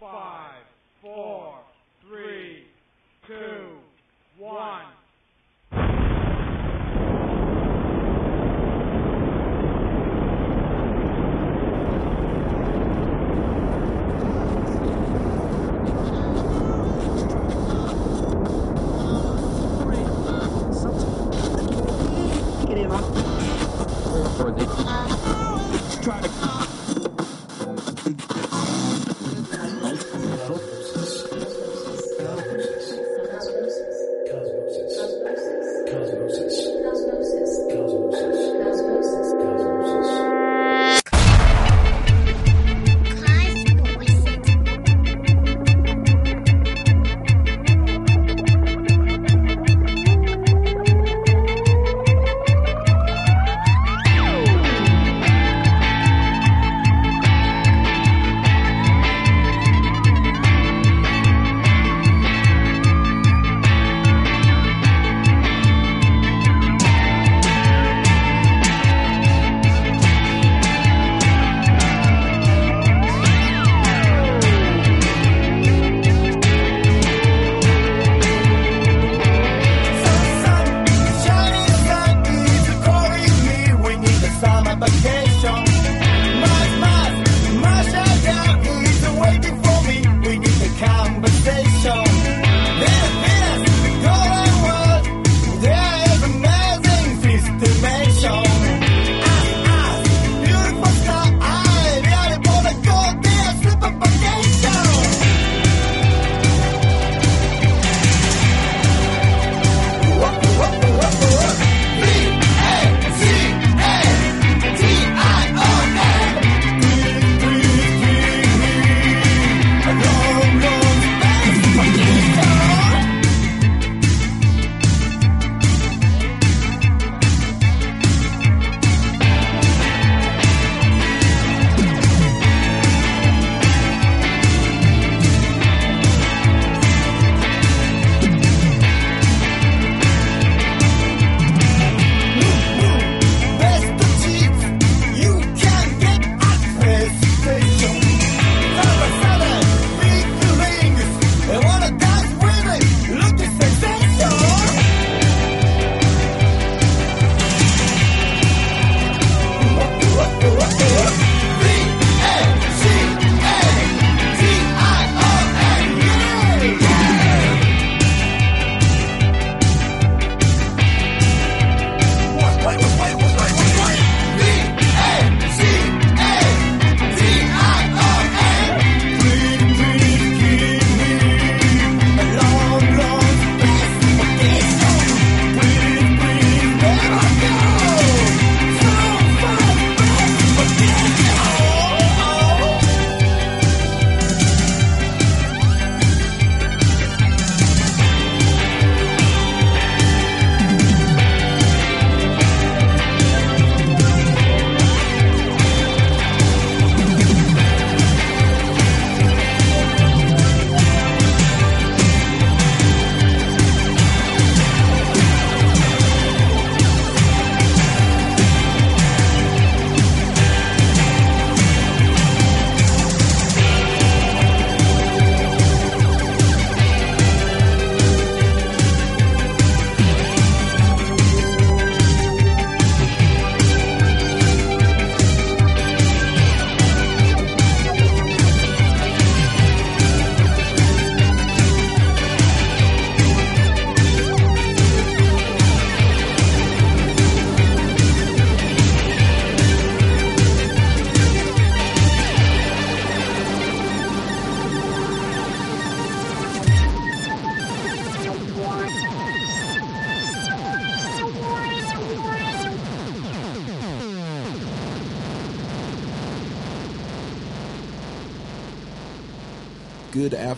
Five,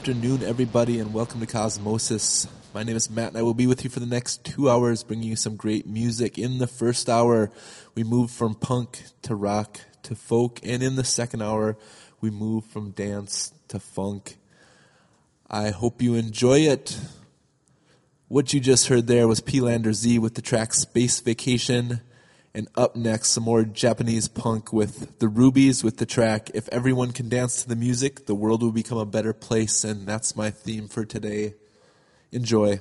afternoon, everybody, and welcome to Cosmosis. My name is Matt, and I will be with you for the next two hours, bringing you some great music. In the first hour, we move from punk to rock to folk, and in the second hour, we move from dance to funk. I hope you enjoy it. What you just heard there was Peelander-Z with the track Space Vacation, And up next, some more Japanese punk with the Rubies with the track If Everyone Can Dance to the Music, the world will become a better place. And that's my theme for today. Enjoy.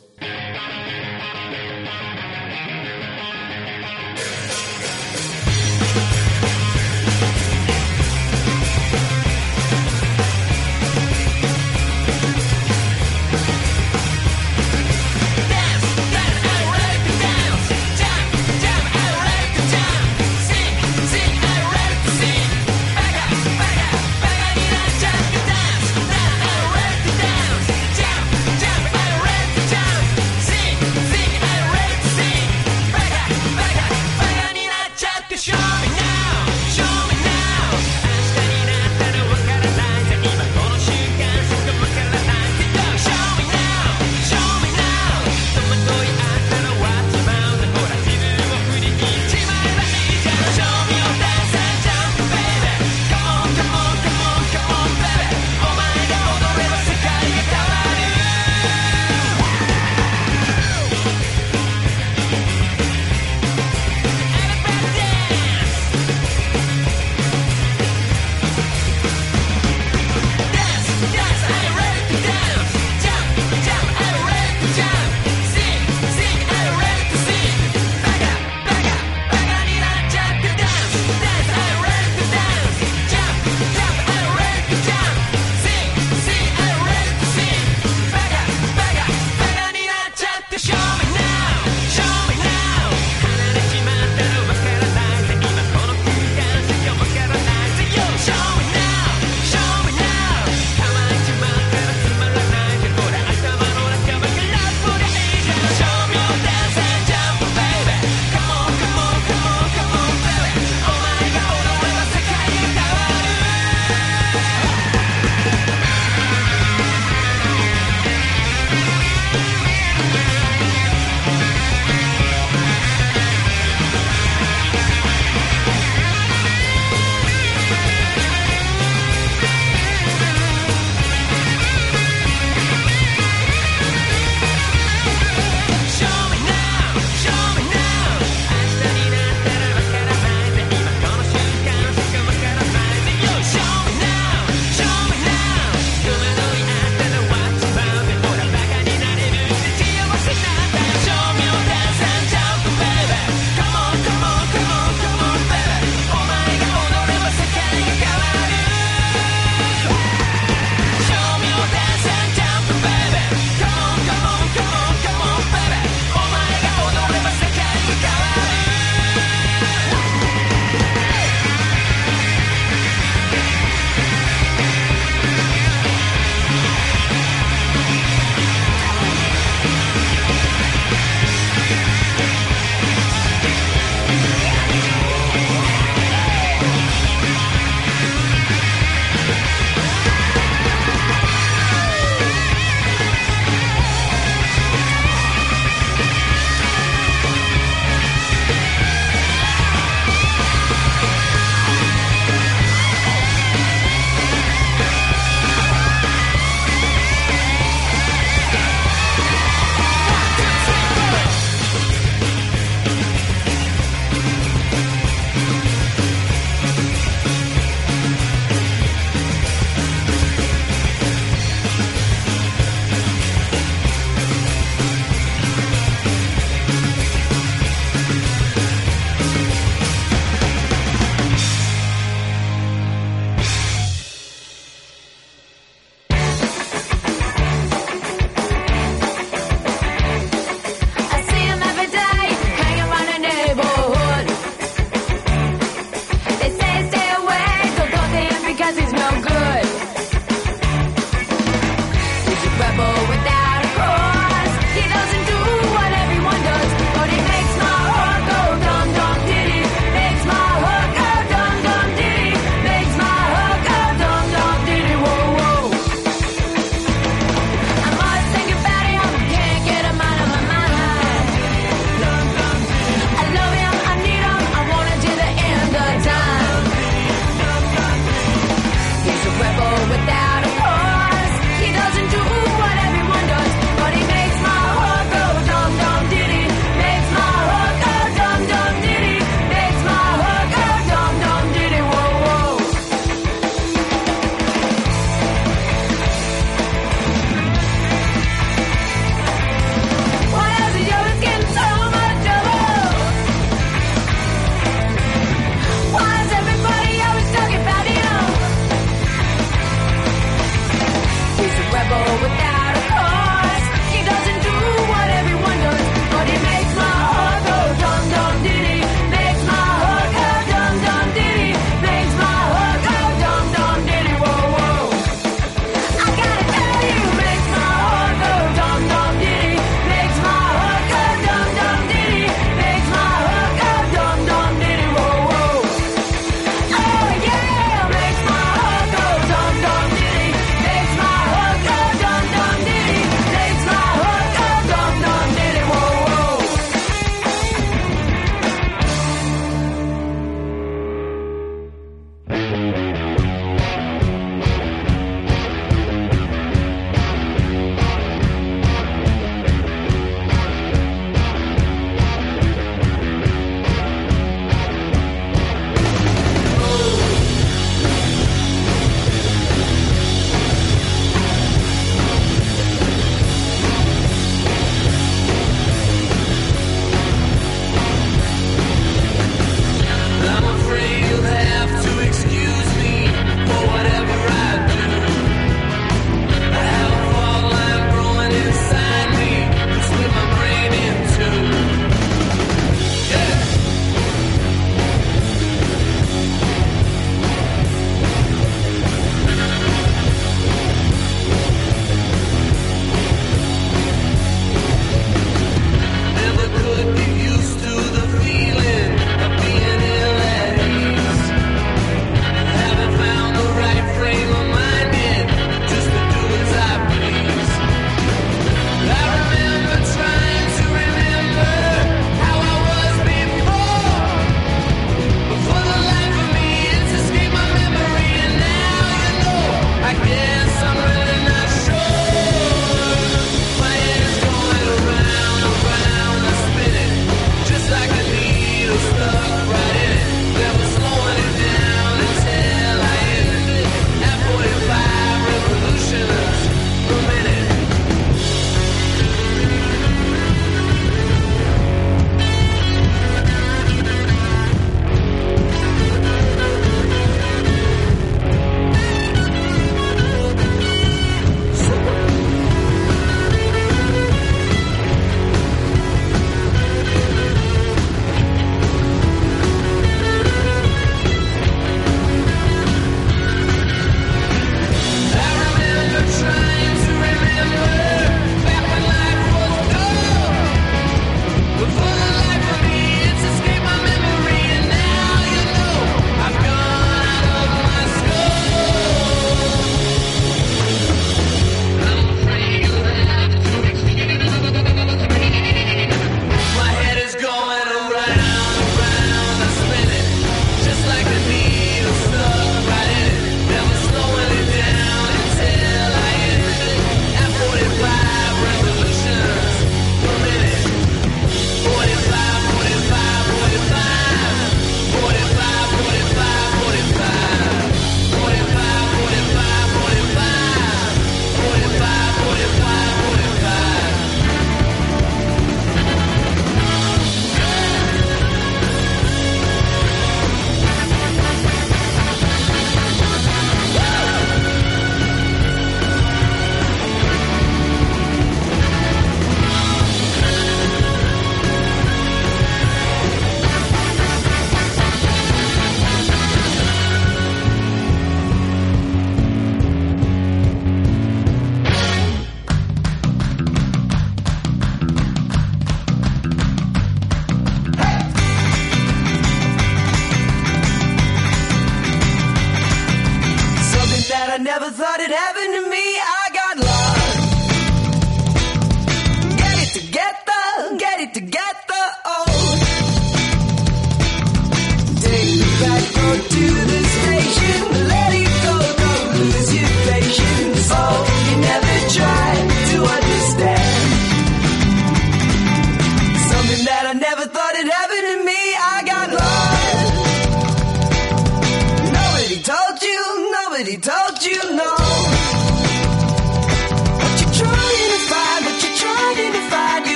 told you no.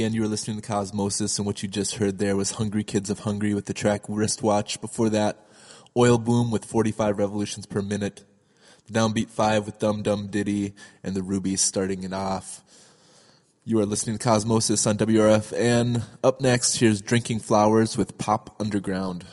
Again. You were listening to Cosmosis, and what you just heard there was Hungry Kids of Hungary with the track Wristwatch. Before that, Oil Boom with 45 revolutions per minute, the Downbeat 5 with Dum Dum Ditty, and the Rubies starting it off. You are listening to Cosmosis on WRFN. Up next, here's Drinking Flowers with Pop Underground.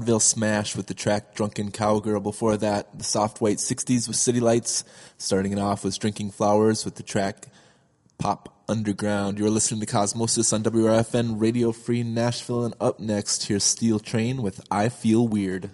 Vaudeville Smash with the track Drunken Cowgirl. Before that, the soft white 60s with City Lights. Starting it off was Drinking Flowers with the track Pop Underground. You're listening to Cosmosis on WRFN Radio Free Nashville. And up next, here's Steel Train with I Feel Weird.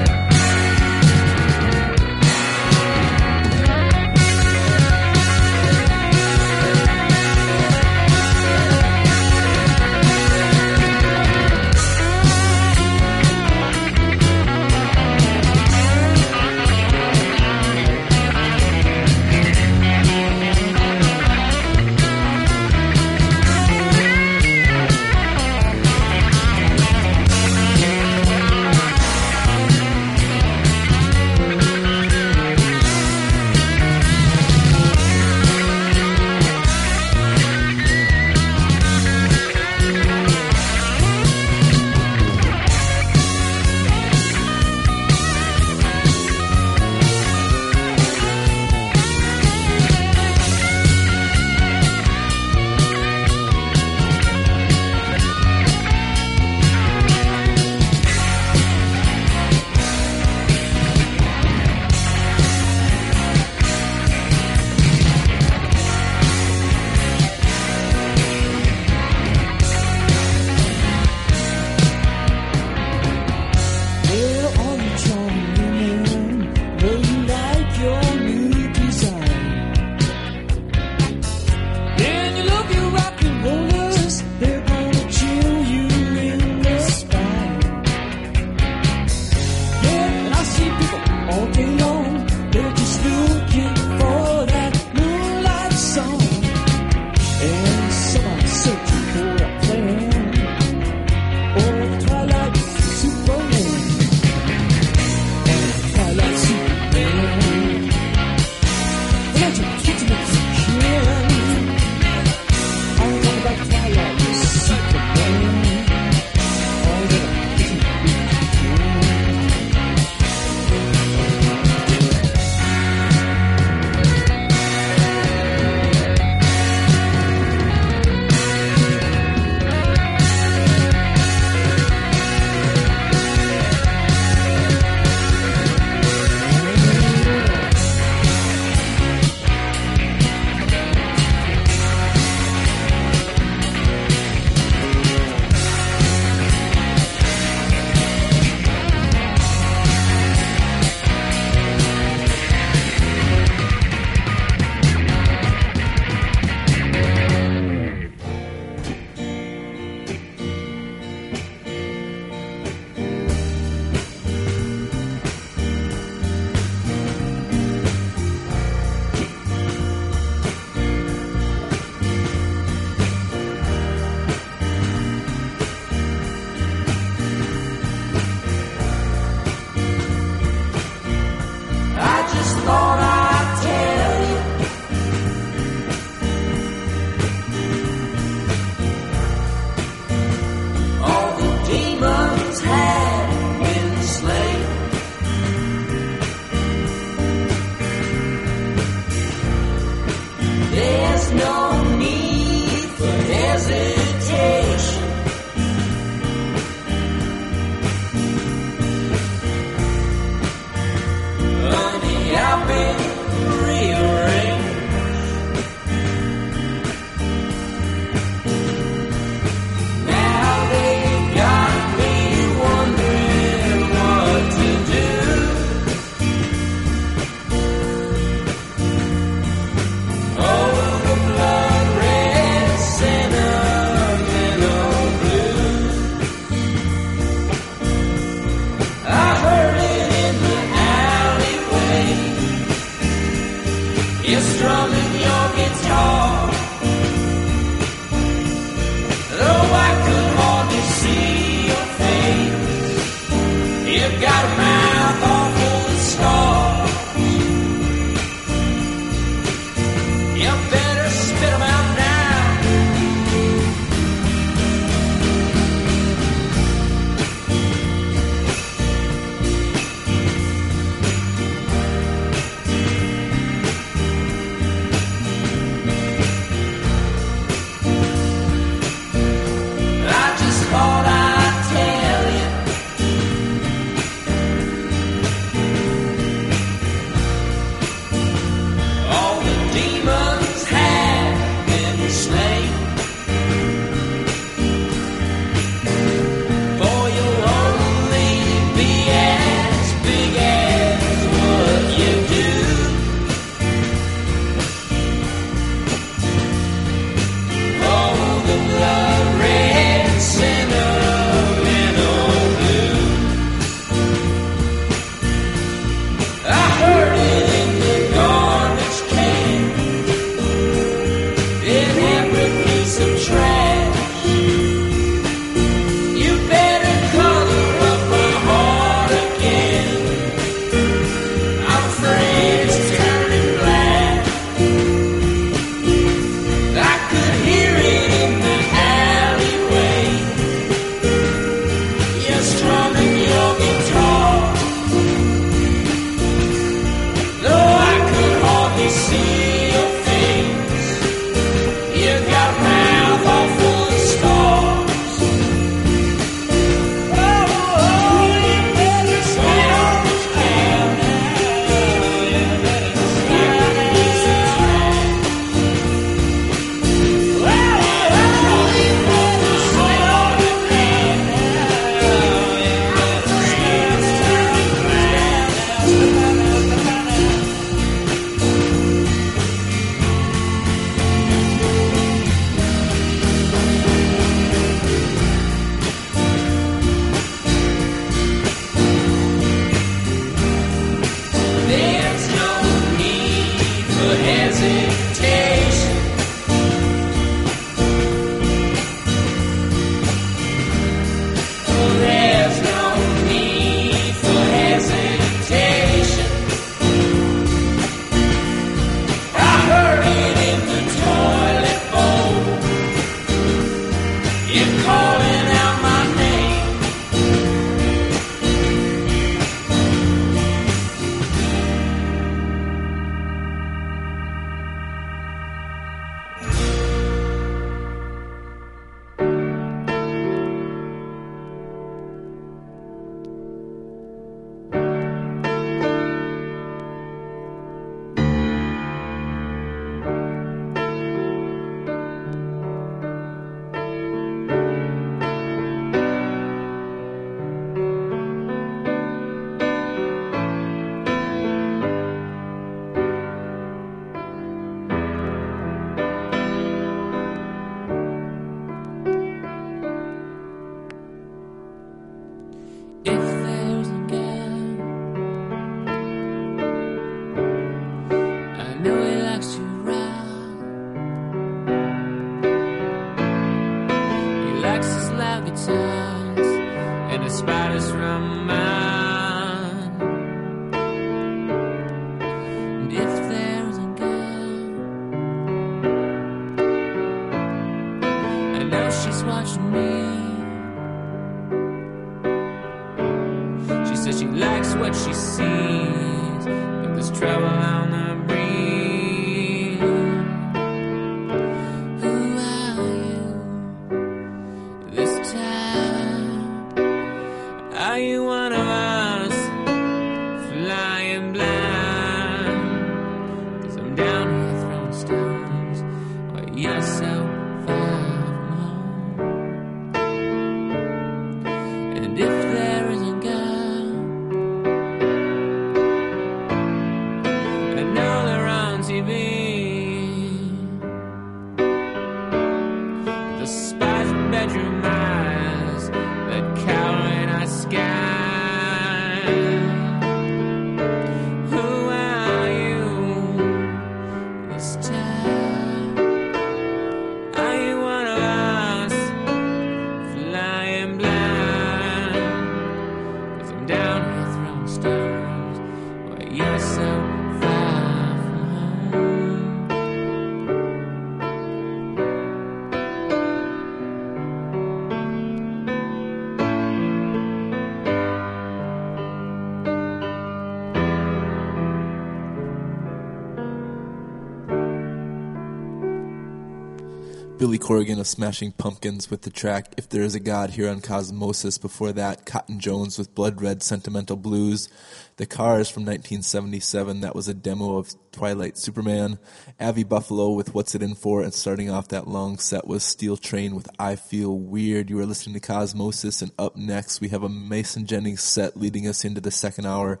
Billy Corgan of Smashing Pumpkins with the track If There Is a God here on Cosmosis. Before that, Cotton Jones with Blood Red Sentimental Blues. The Cars from 1977, that was a demo of Twilight Superman. Avi Buffalo with What's It In For, and starting off that long set was Steel Train with I Feel Weird. You are listening to Cosmosis, and up next we have a Mason Jennings set leading us into the second hour.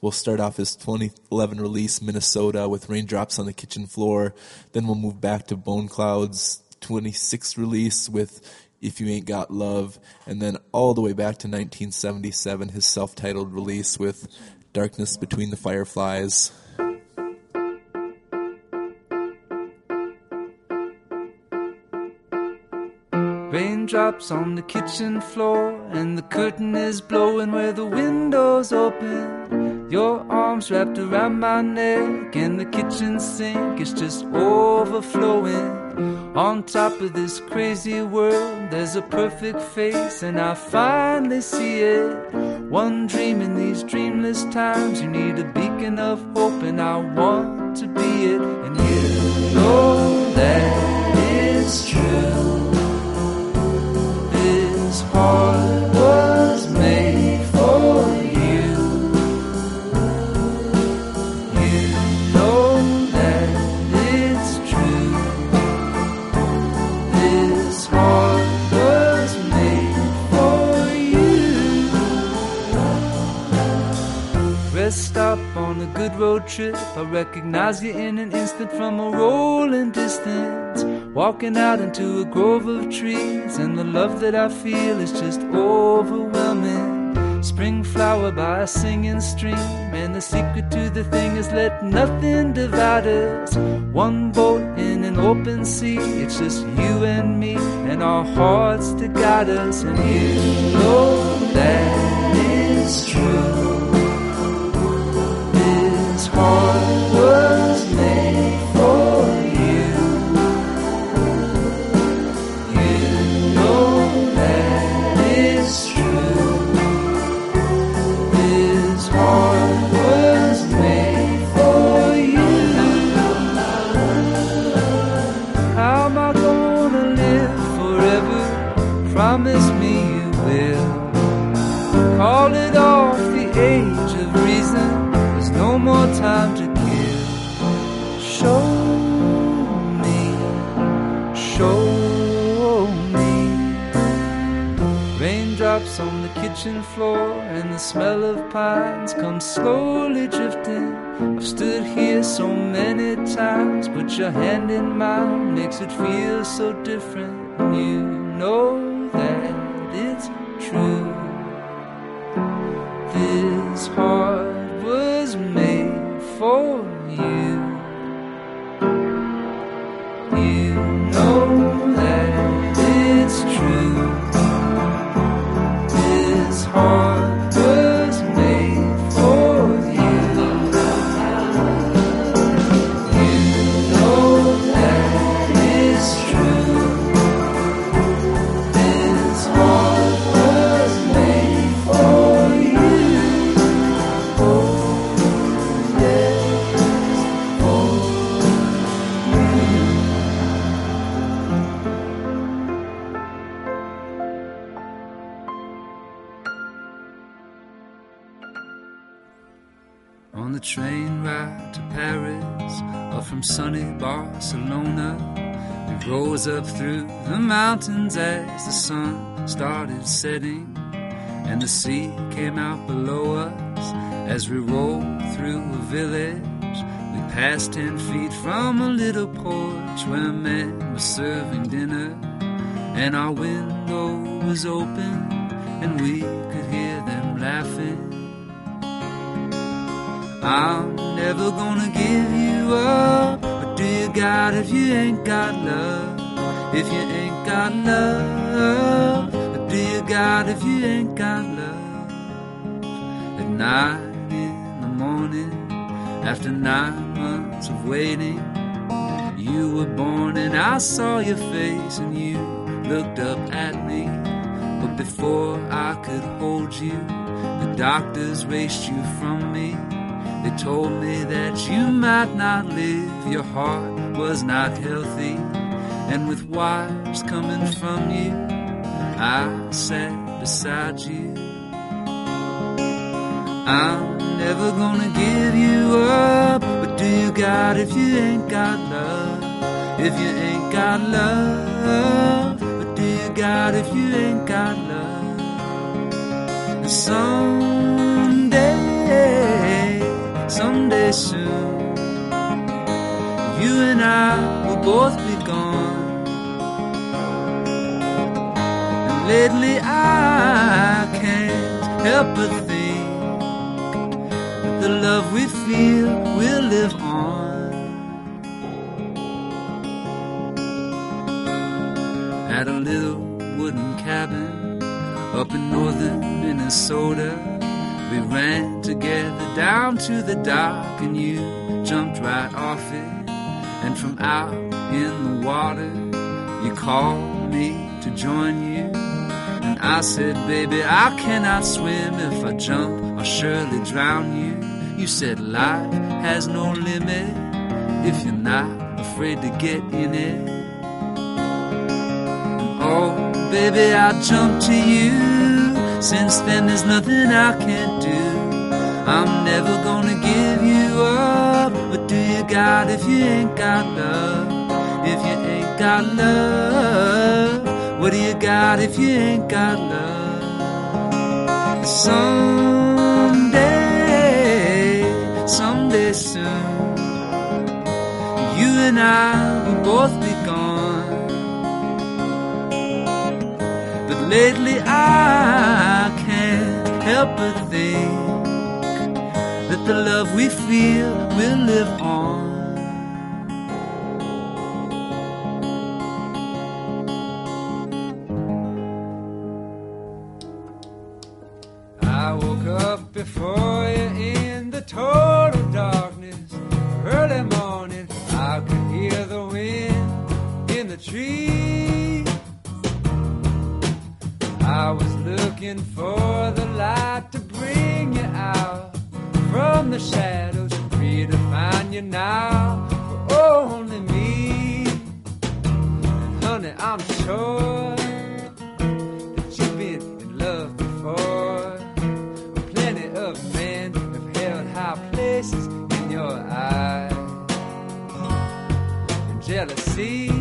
We'll start off his 2011 release, Minnesota, with Raindrops on the Kitchen Floor. Then we'll move back to Boneclouds 26th release with If You Ain't Got Love. And then all the way back to 1977, his self titled release with Darkness Between the Fireflies. Raindrops on the kitchen floor, and the curtain is blowing where the window's open. Your arms wrapped around my neck, and the kitchen sink is just overflowing. On top of this crazy world, there's a perfect face, and I finally see it. One dream in these dreamless times, you need a beacon of hope, and I want to be it. And you know that it's true. This heart good road trip. I recognize you in an instant from a rolling distance. Walking out into a grove of trees, and the love that I feel is just overwhelming. Spring flower by a singing stream, and the secret to the thing is let nothing divide us. One boat in an open sea, it's just you and me, and our hearts to guide us. And you know that is true. Was made kitchen floor and the smell of pines come slowly drifting. I've stood here so many times, but your hand in mine makes it feel so different. You know that it's true. This heart was made for up through the mountains as the sun started setting, and the sea came out below us as we rolled through a village. We passed ten feet from a little porch where man was serving dinner, and our window was open, and we could hear them laughing. I'm never gonna give you up. But do you got if you ain't got love? If you ain't got love, but do you got if you ain't got love? At night in the morning, after nine months of waiting, you were born and I saw your face and you looked up at me. But before I could hold you, the doctors raced you from me. They told me that you might not live, your heart was not healthy. And with wires coming from you, I sat beside you. I'm never gonna give you up. But do you got if you ain't got love? If you ain't got love, but do you got if you ain't got love? And someday, someday soon, you and I will both be gone. Lately I can't help but think that the love we feel will live on. At a little wooden cabin up in northern Minnesota, we ran together down to the dock, and you jumped right off it. And from out in the water, you called me to join you. I said, Baby, I cannot swim. If I jump, I'll surely drown you. You said, Life has no limit if you're not afraid to get in it. Oh, baby, I jumped to you. Since then, there's nothing I can't do. I'm never gonna give you up. What do you got if you ain't got love? If you ain't got love, what do you got if you ain't got love? Someday, someday soon, you and I will both be gone. But lately I can't help but think that the love we feel will live on. Looking for the light to bring you out from the shadows, free to find you now for only me. And honey, I'm sure that you've been in love before. Plenty of men have held high places in your eyes. And jealousy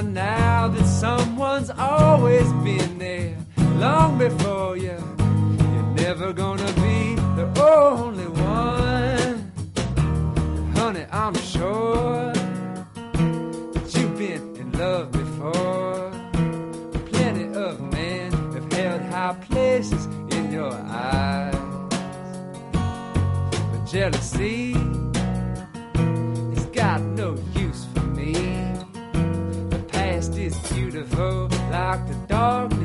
now that someone's always been there long before you. You're never gonna be the only one. Honey, I'm sure that you've been in love before. Plenty of men have held high places in your eyes. But jealousy beautiful, like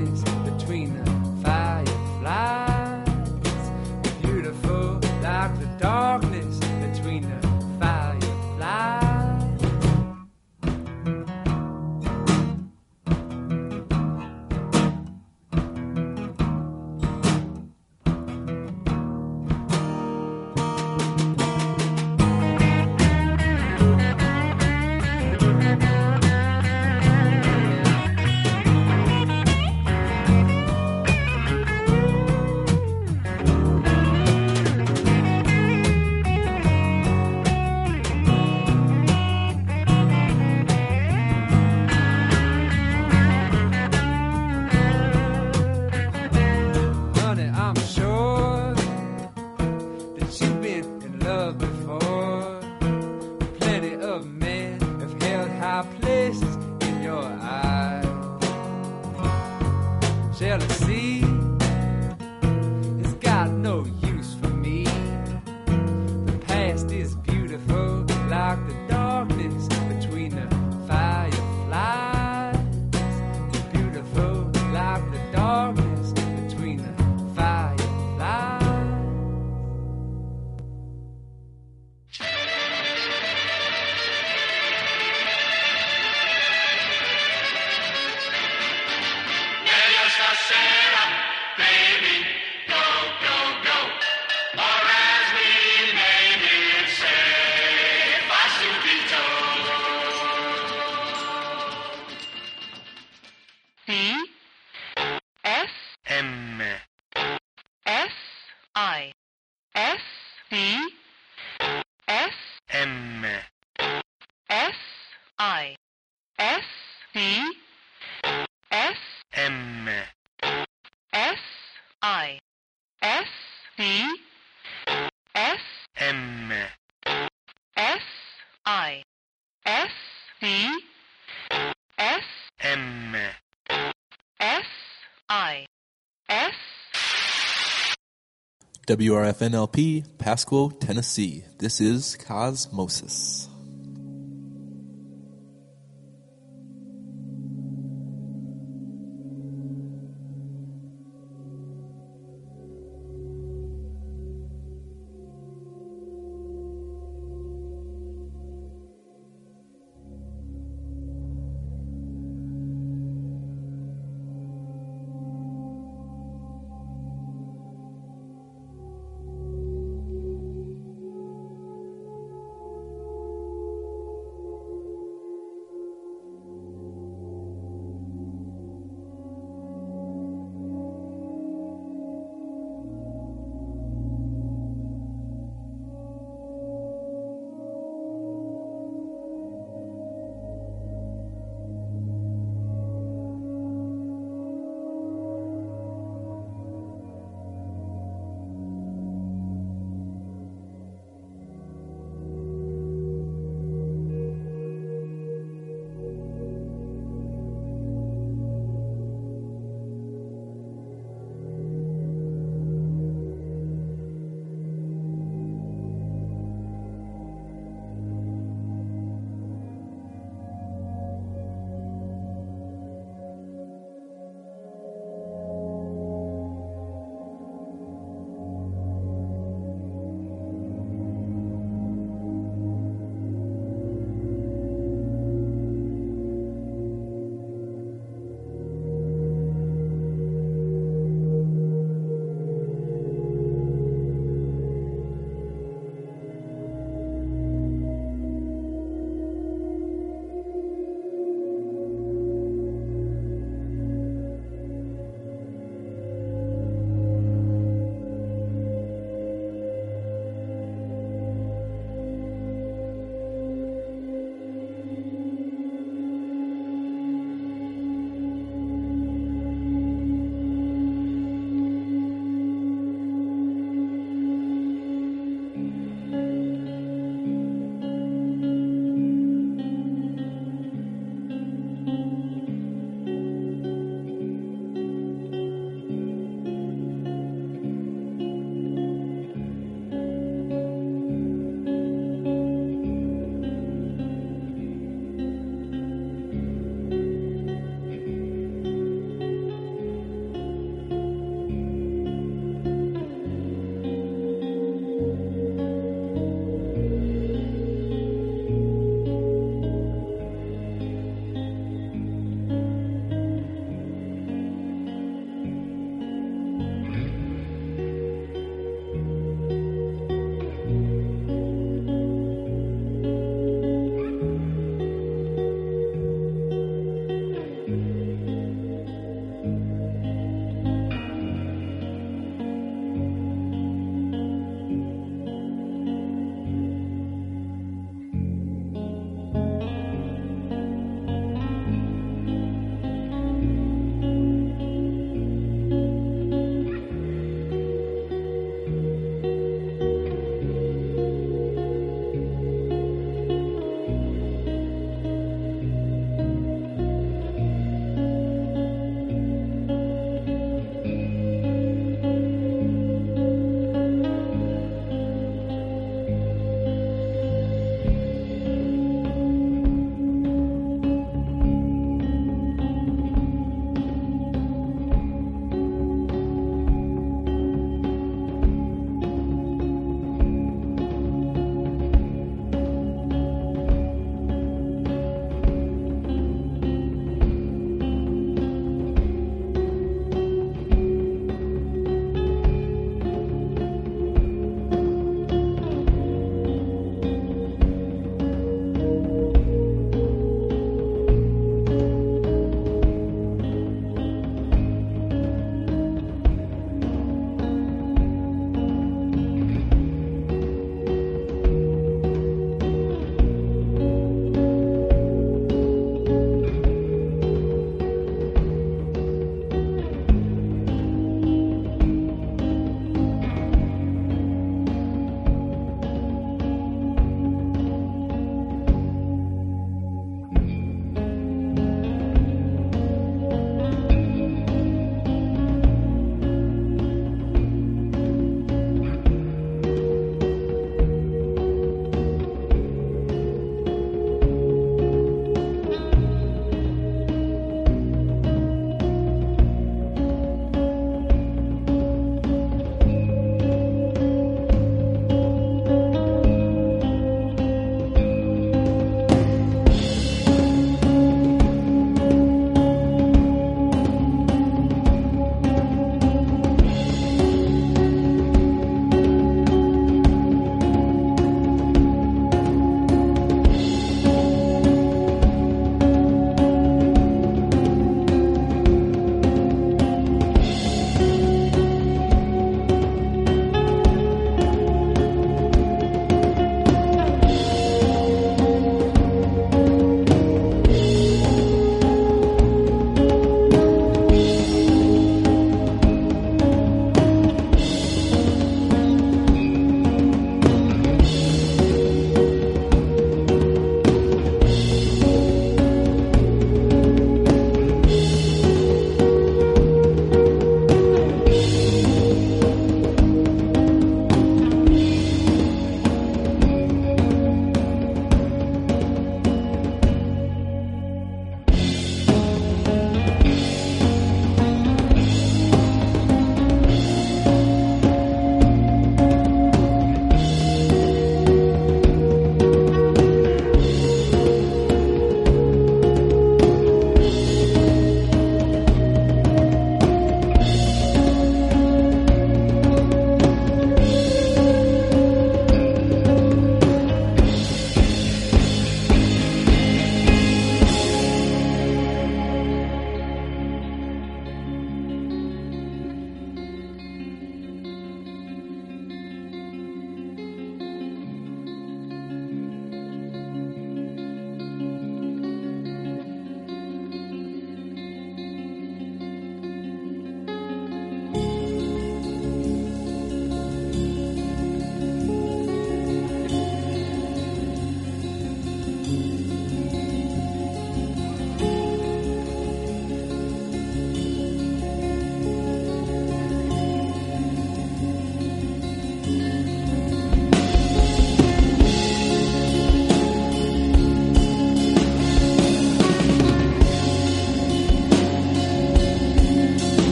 I S C S M, S I S C S M, S I S C S M. S I S WRFNLP, Pasquo, Tennessee. This is Cosmosis.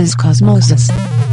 Is Cosmosis.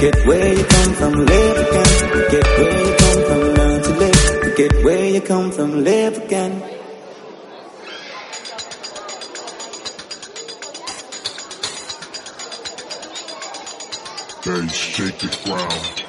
Get where you come from, live again. Get where you come from, learn to live. Get where you come from, live again. They shake the ground.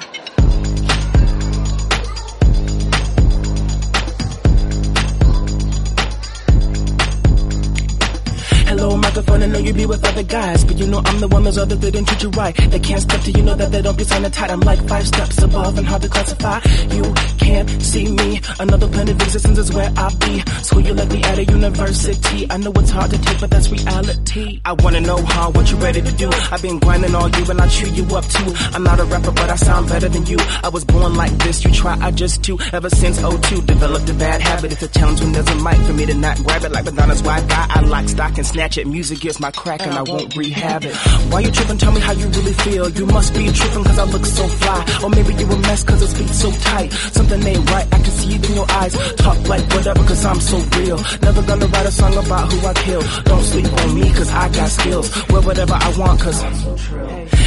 know you be with other guys, but you know I'm the one those other didn't treat you right. They can't step to you, know that they don't get sign tight. I'm like five steps above and hard to classify. You can't see me. Another planet of existence is where I be. School you let me at a university. I know it's hard to take, but that's reality. I wanna know how, what you ready to do. I've been grinding all you and I chew you up too. I'm not a rapper, but I sound better than you. I was born like this, you try, I just do. Ever since 02, developed a bad habit. It's a challenge when there's a mic for me to not grab it like Madonna's wife. I, I like stock and snatch it. Music gives my crack and I won't rehab it. Why you tripping? Tell me how you really feel. You must be tripping cause I look so fly. Or maybe you a mess cause it's beat so tight. Something ain't right, I can see it in your eyes. Talk like whatever cause I'm so real. Never gonna write a song about who I kill. Don't sleep on me cause I got skills. Wear whatever I want cause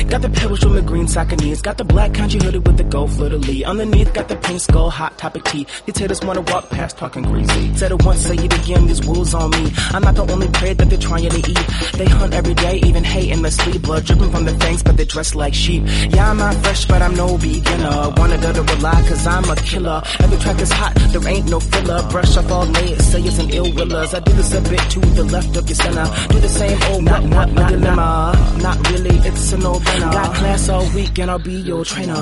Got the pebbles from the green Saucony's. Got the black country hoodie with the gold fleur de Underneath, got the pink skull, hot topic tee. These haters wanna walk past talking crazy. Said it once, say it again, these wolves on me. I'm not the only prey that they're trying to eat. They hunt every day, even hate in the sleep. Blood dripping from their fangs, but they dress like sheep. Yeah, I'm not fresh, but I'm no beginner. Wanna go to rely, cause I'm a killer. Every track is hot, there ain't no filler. Brush up all late, say it's an ill willers. I do this a bit to the left of your center. Do the same old not, not, not dilemma. Not really, it's a no-brainer. Got class all week and I'll be your trainer.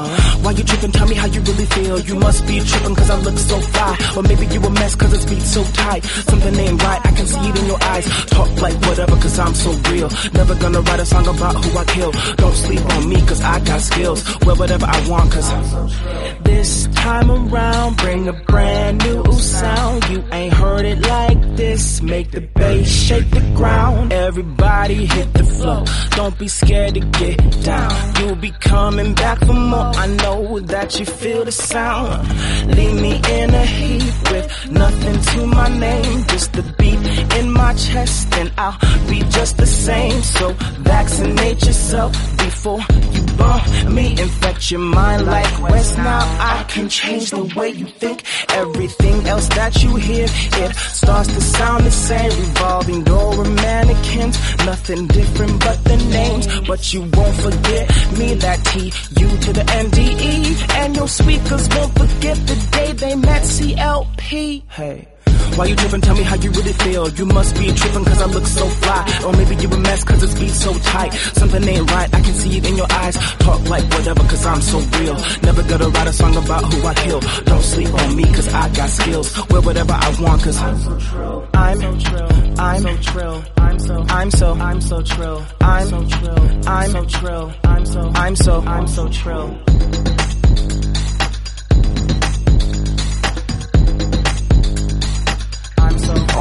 Why you tripping? Tell me how you really feel. You must be tripping cause I look so fly. Or maybe you a mess cause it's beat so tight. Something ain't right, I can see it in your eyes. Talk like whatever cause I'm so real. Never gonna write a song about who I kill. Don't sleep on me cause I got skills. Wear whatever I want cause i'm this time around bring a brand new sound. You ain't heard it like this. Make the bass shake the ground. Everybody hit the floor. Don't be scared to get down. You'll be coming back for more. I know that you feel the sound. Leave me in a heap with nothing to my name. Just the beat in my chest, and I'll be just the same. So vaccinate yourself before you bump me. Infect your mind like West. Now I can change the way you think. Everything else that you hear, it starts to sound the same. Revolving door of mannequins, nothing different but the names. But you won't forget me, that T, U to the N, D, E. And your speakers won't forget the day they met CLP. Hey. Why you tripping? Tell me how you really feel. You must be tripping cause I look so fly. Or maybe you a mess cause it's beat so tight. Something ain't right, I can see it in your eyes. Talk like whatever cause I'm so real. Never gonna write a song about who I kill. Don't sleep on me cause I got skills. Wear whatever I want cause I'm so trill. I'm so trill. I'm so trill. I'm so I'm so I'm so trill. I'm so trill. I'm so trill. I'm so I'm so I'm so trill.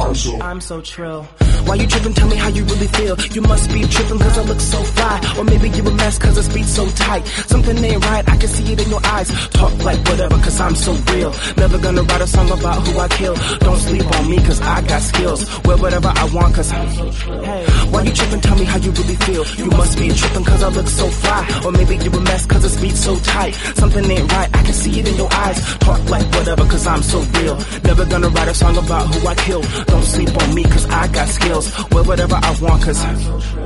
I'm so, I'm so trill. Why you tripping? Tell me how you really feel. You must be tripping cause I look so fly. Or maybe you a mess cause it's beat so tight. Something ain't right, I can see it in your eyes. Talk like whatever cause I'm so real. Never gonna write a song about who I kill. Don't sleep on me cause I got skills. Wear whatever I want cause I'm so trill. Hey, why you tripping? Tell me how you really feel. You must be tripping cause I look so fly. Or maybe you a mess cause it's beat so tight. Something ain't right, I can see it in your eyes. Talk like whatever cause I'm so real. Never gonna write a song about who I kill. Don't sleep on me cause I got skills. Wear whatever I want cause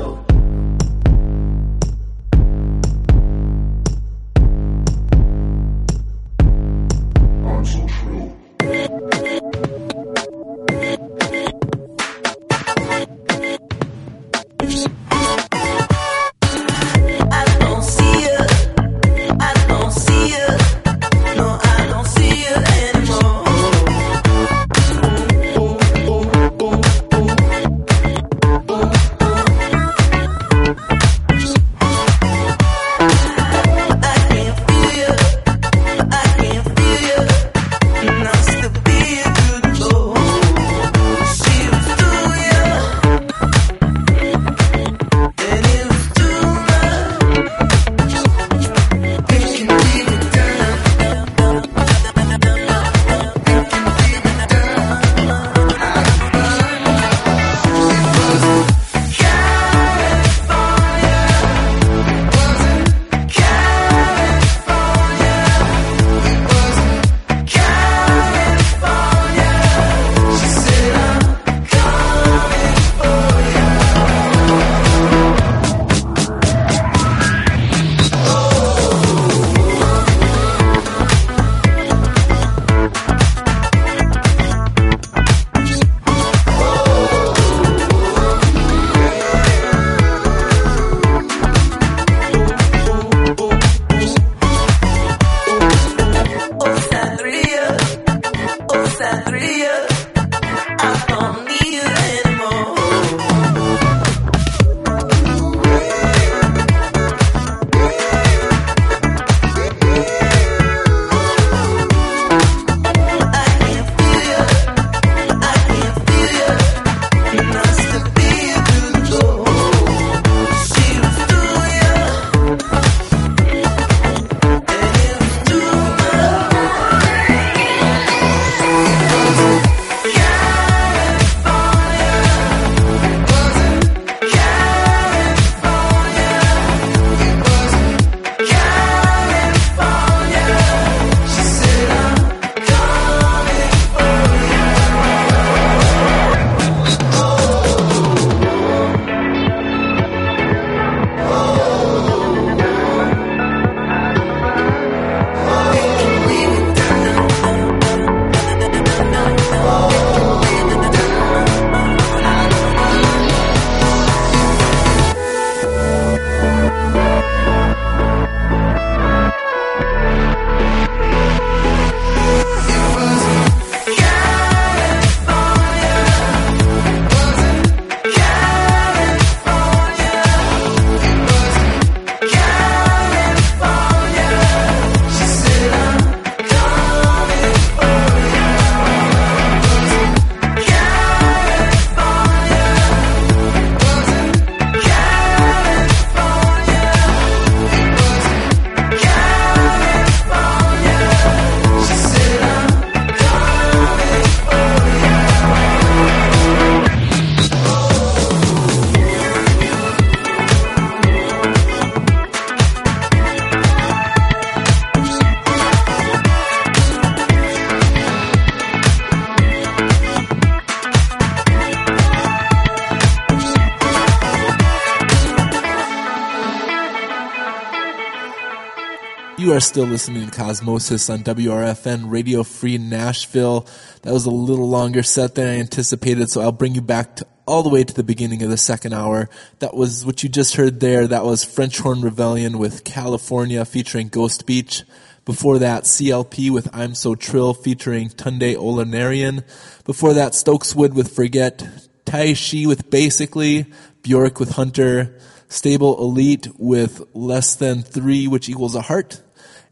are still listening to Cosmosis on WRFN Radio Free Nashville. That was a little longer set than I anticipated, so I'll bring you back to all the way to the beginning of the second hour. That was what you just heard there. That was French Horn Rebellion with California featuring Ghost Beach. Before that, CLP with I'm So Trill featuring Tunde Olaniran. Before that, Stokeswood with Forget. Tei Shi with Basically. Bjork with Hunter. Stable Elite with Less Than Three, which equals a heart.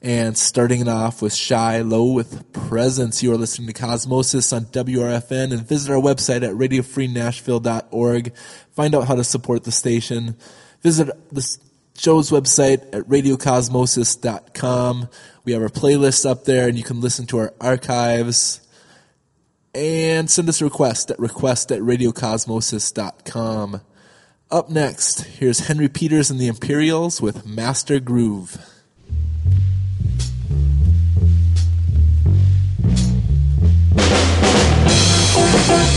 And starting it off with Shy Low with Presence. You are listening to Cosmosis on WRFN and visit our website at radiofreenashville.org. Find out how to support the station. Visit the show's website at radiocosmosis.com. We have our playlist up there and you can listen to our archives. And send us a request at request at radiocosmosis.com. Up next, here's Henry Peters and the Imperials with Master Groove.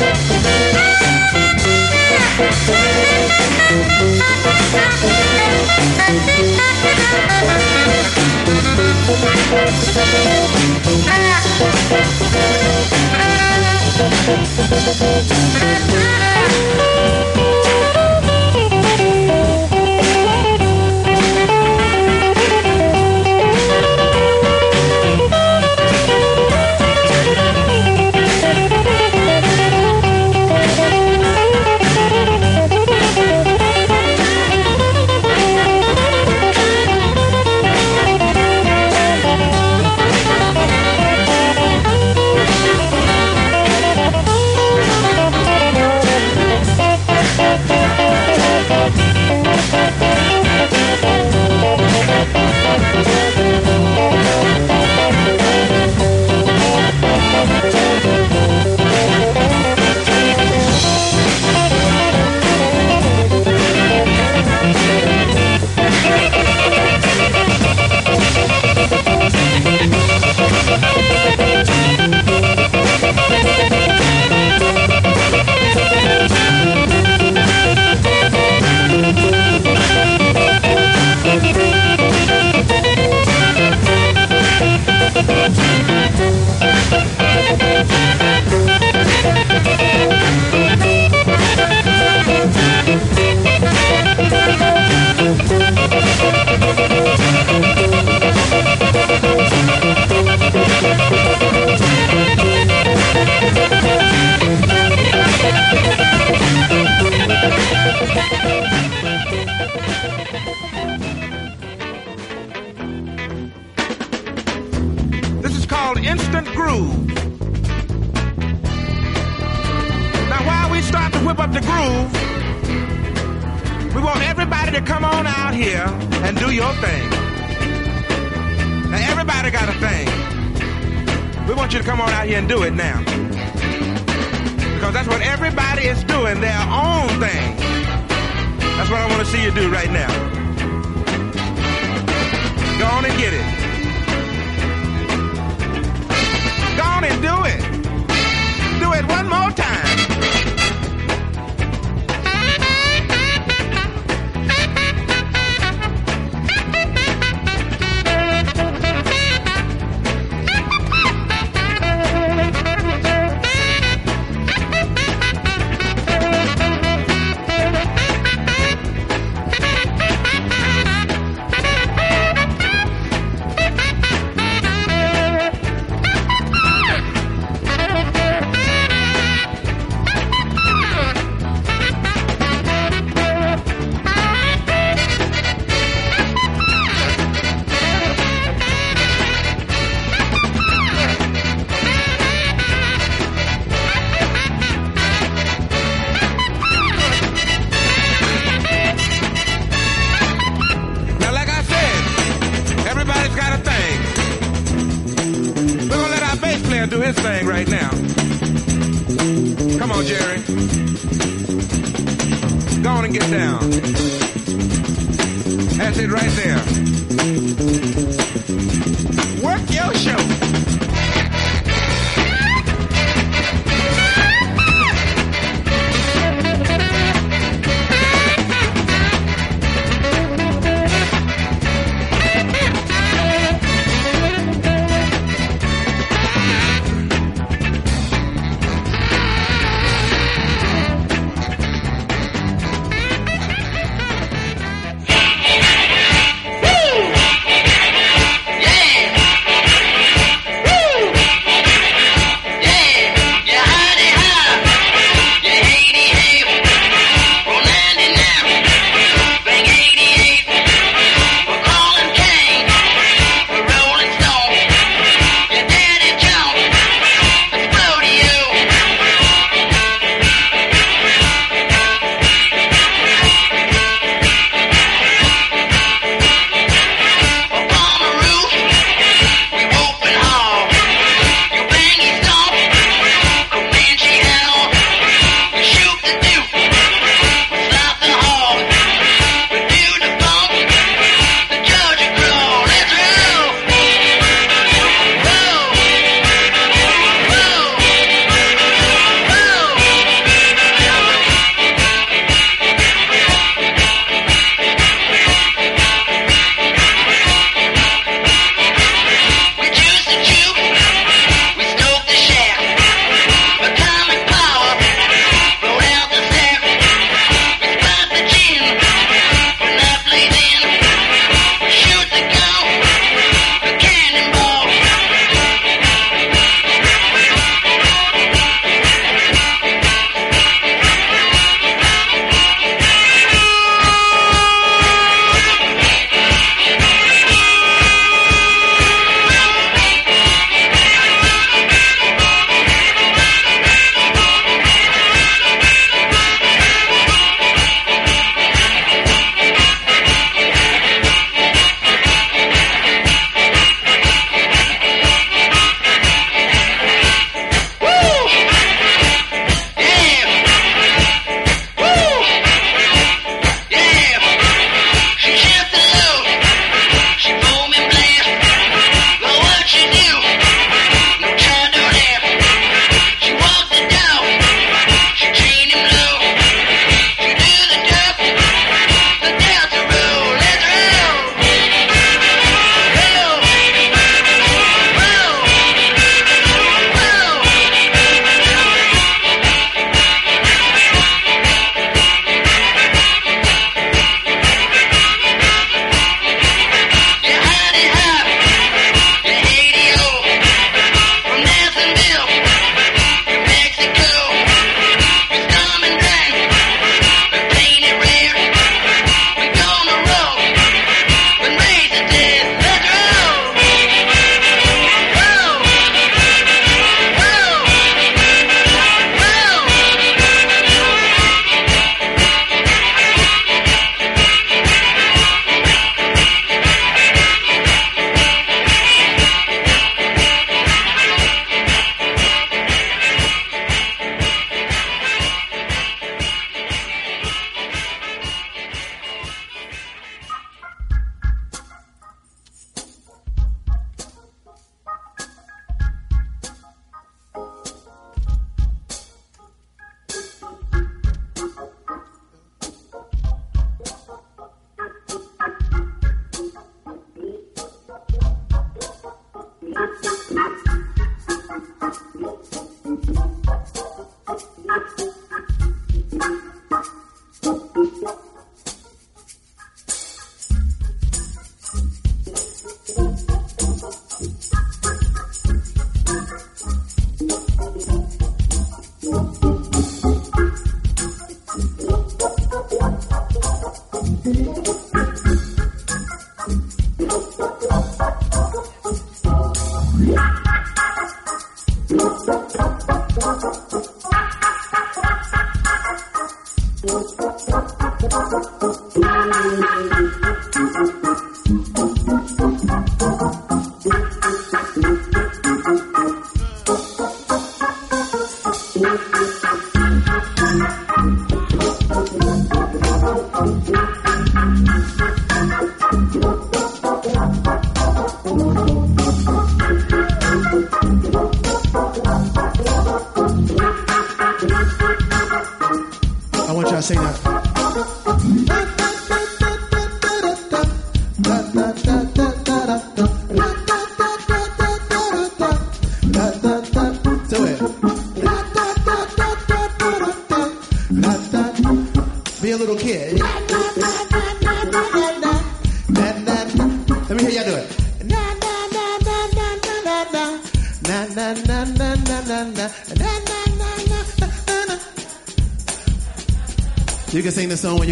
This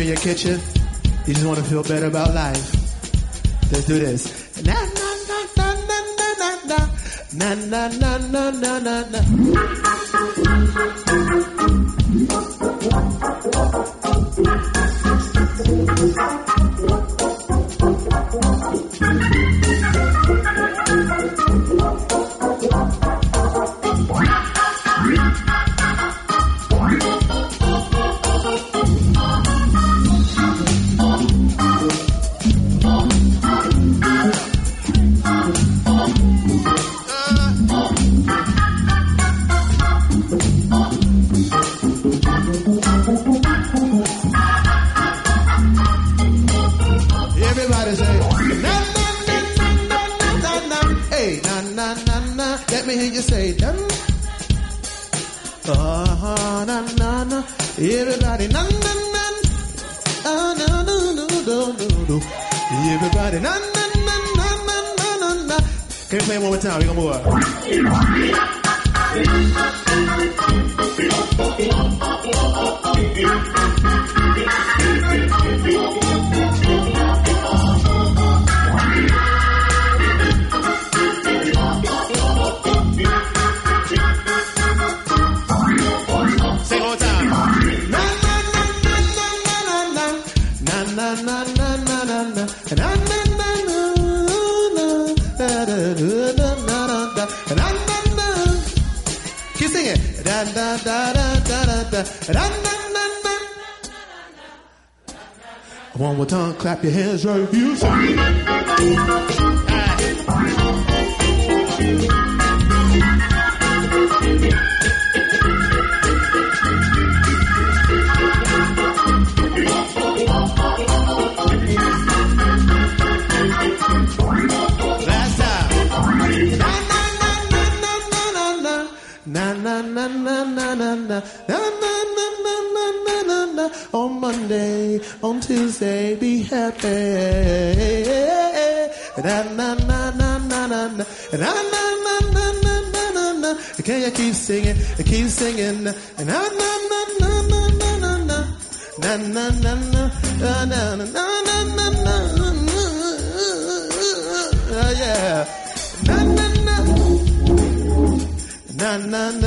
your kitchen. You just want to feel better about life. Let's do this. Na na na na na na na na na na na na na.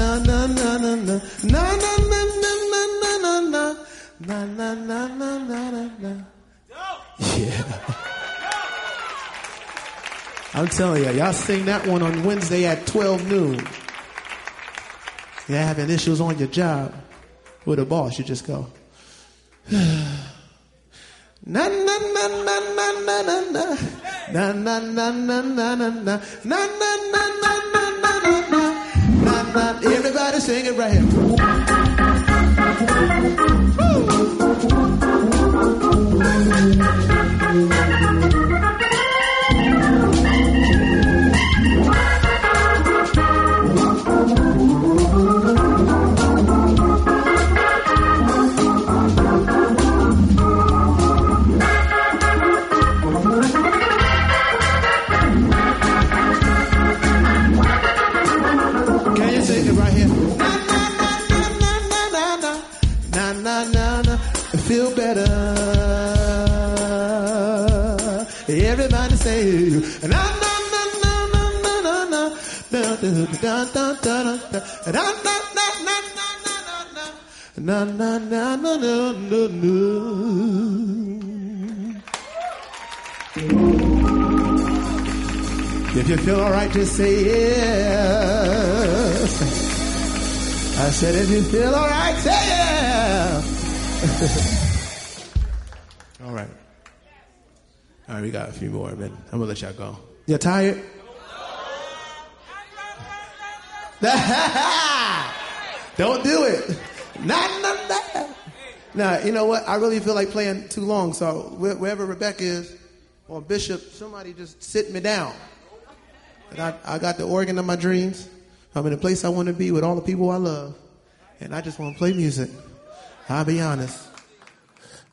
na na na na na na na na na na na na na na na na na na na na. Yeah. I'm telling you, y'all sing that one on Wednesday at 12 noon. You're having issues on your job with a boss, you just go. Na na na na na na na na na na na na na na na na na Everybody sing it right here. Woo! da da da da da da na na na na na na na. If you feel alright, just say yes. I said, if you feel alright, say yes. Yeah. all right. All right, we got a few more, man. I'm gonna let y'all go. You tired? Don't do it. Nah, nah, nah. Nah, you know what? I really feel like playing too long. So wherever Rebecca is or Bishop, somebody just sit me down. And I, I got the organ of my dreams. I'm in a place I want to be with all the people I love. And I just want to play music. I'll be honest.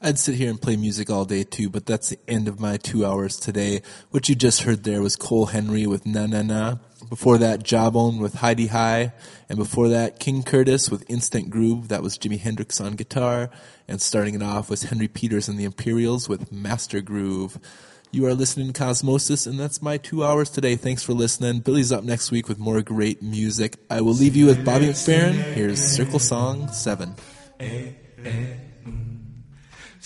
I'd sit here and play music all day too, but that's the end of my two hours today. What you just heard there was Cory Henry with Na Na Na. Before that, Jawbone with Heidi High. And before that, King Curtis with Instant Groove. That was Jimi Hendrix on guitar. And starting it off was Henry Peters and the Imperials with Master Groove. You are listening to Cosmosis, and that's my two hours today. Thanks for listening. Billy's up next week with more great music. I will leave you with Bobby McFerrin. Here's Circle Song 7. Eh, eh.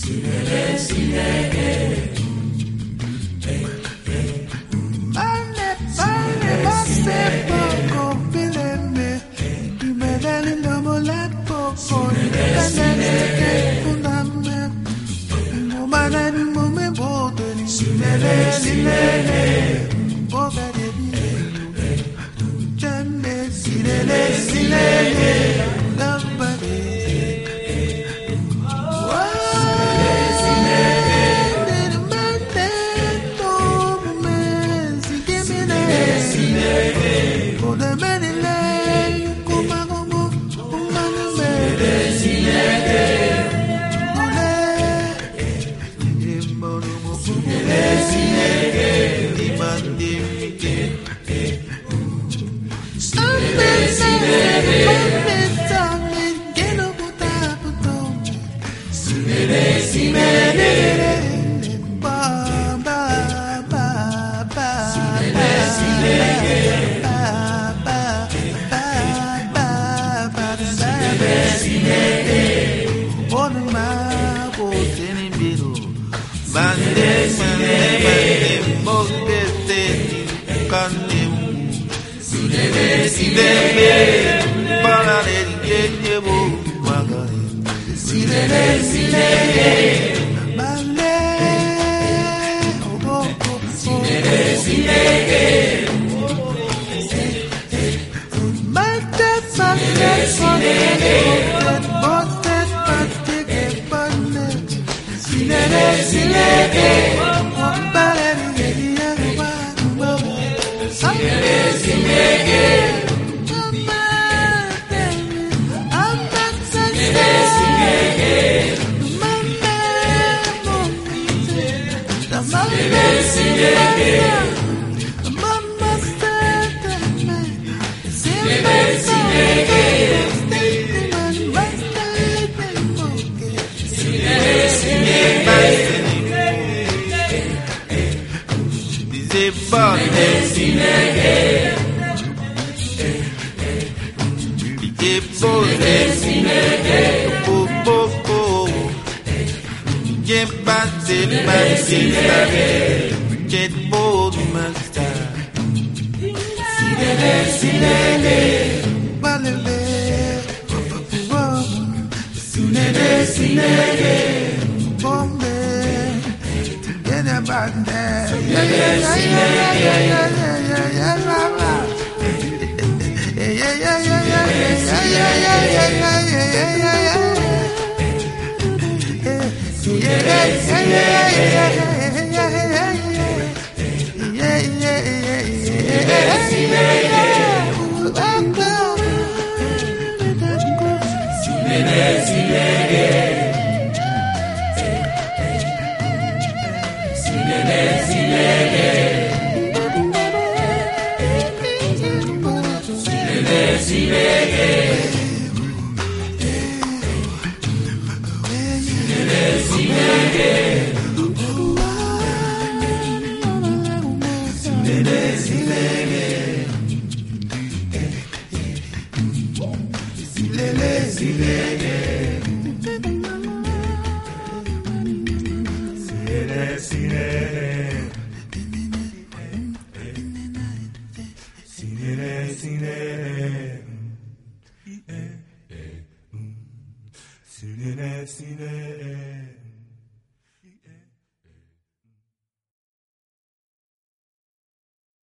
Sinele, sinele. Sinele, sinele.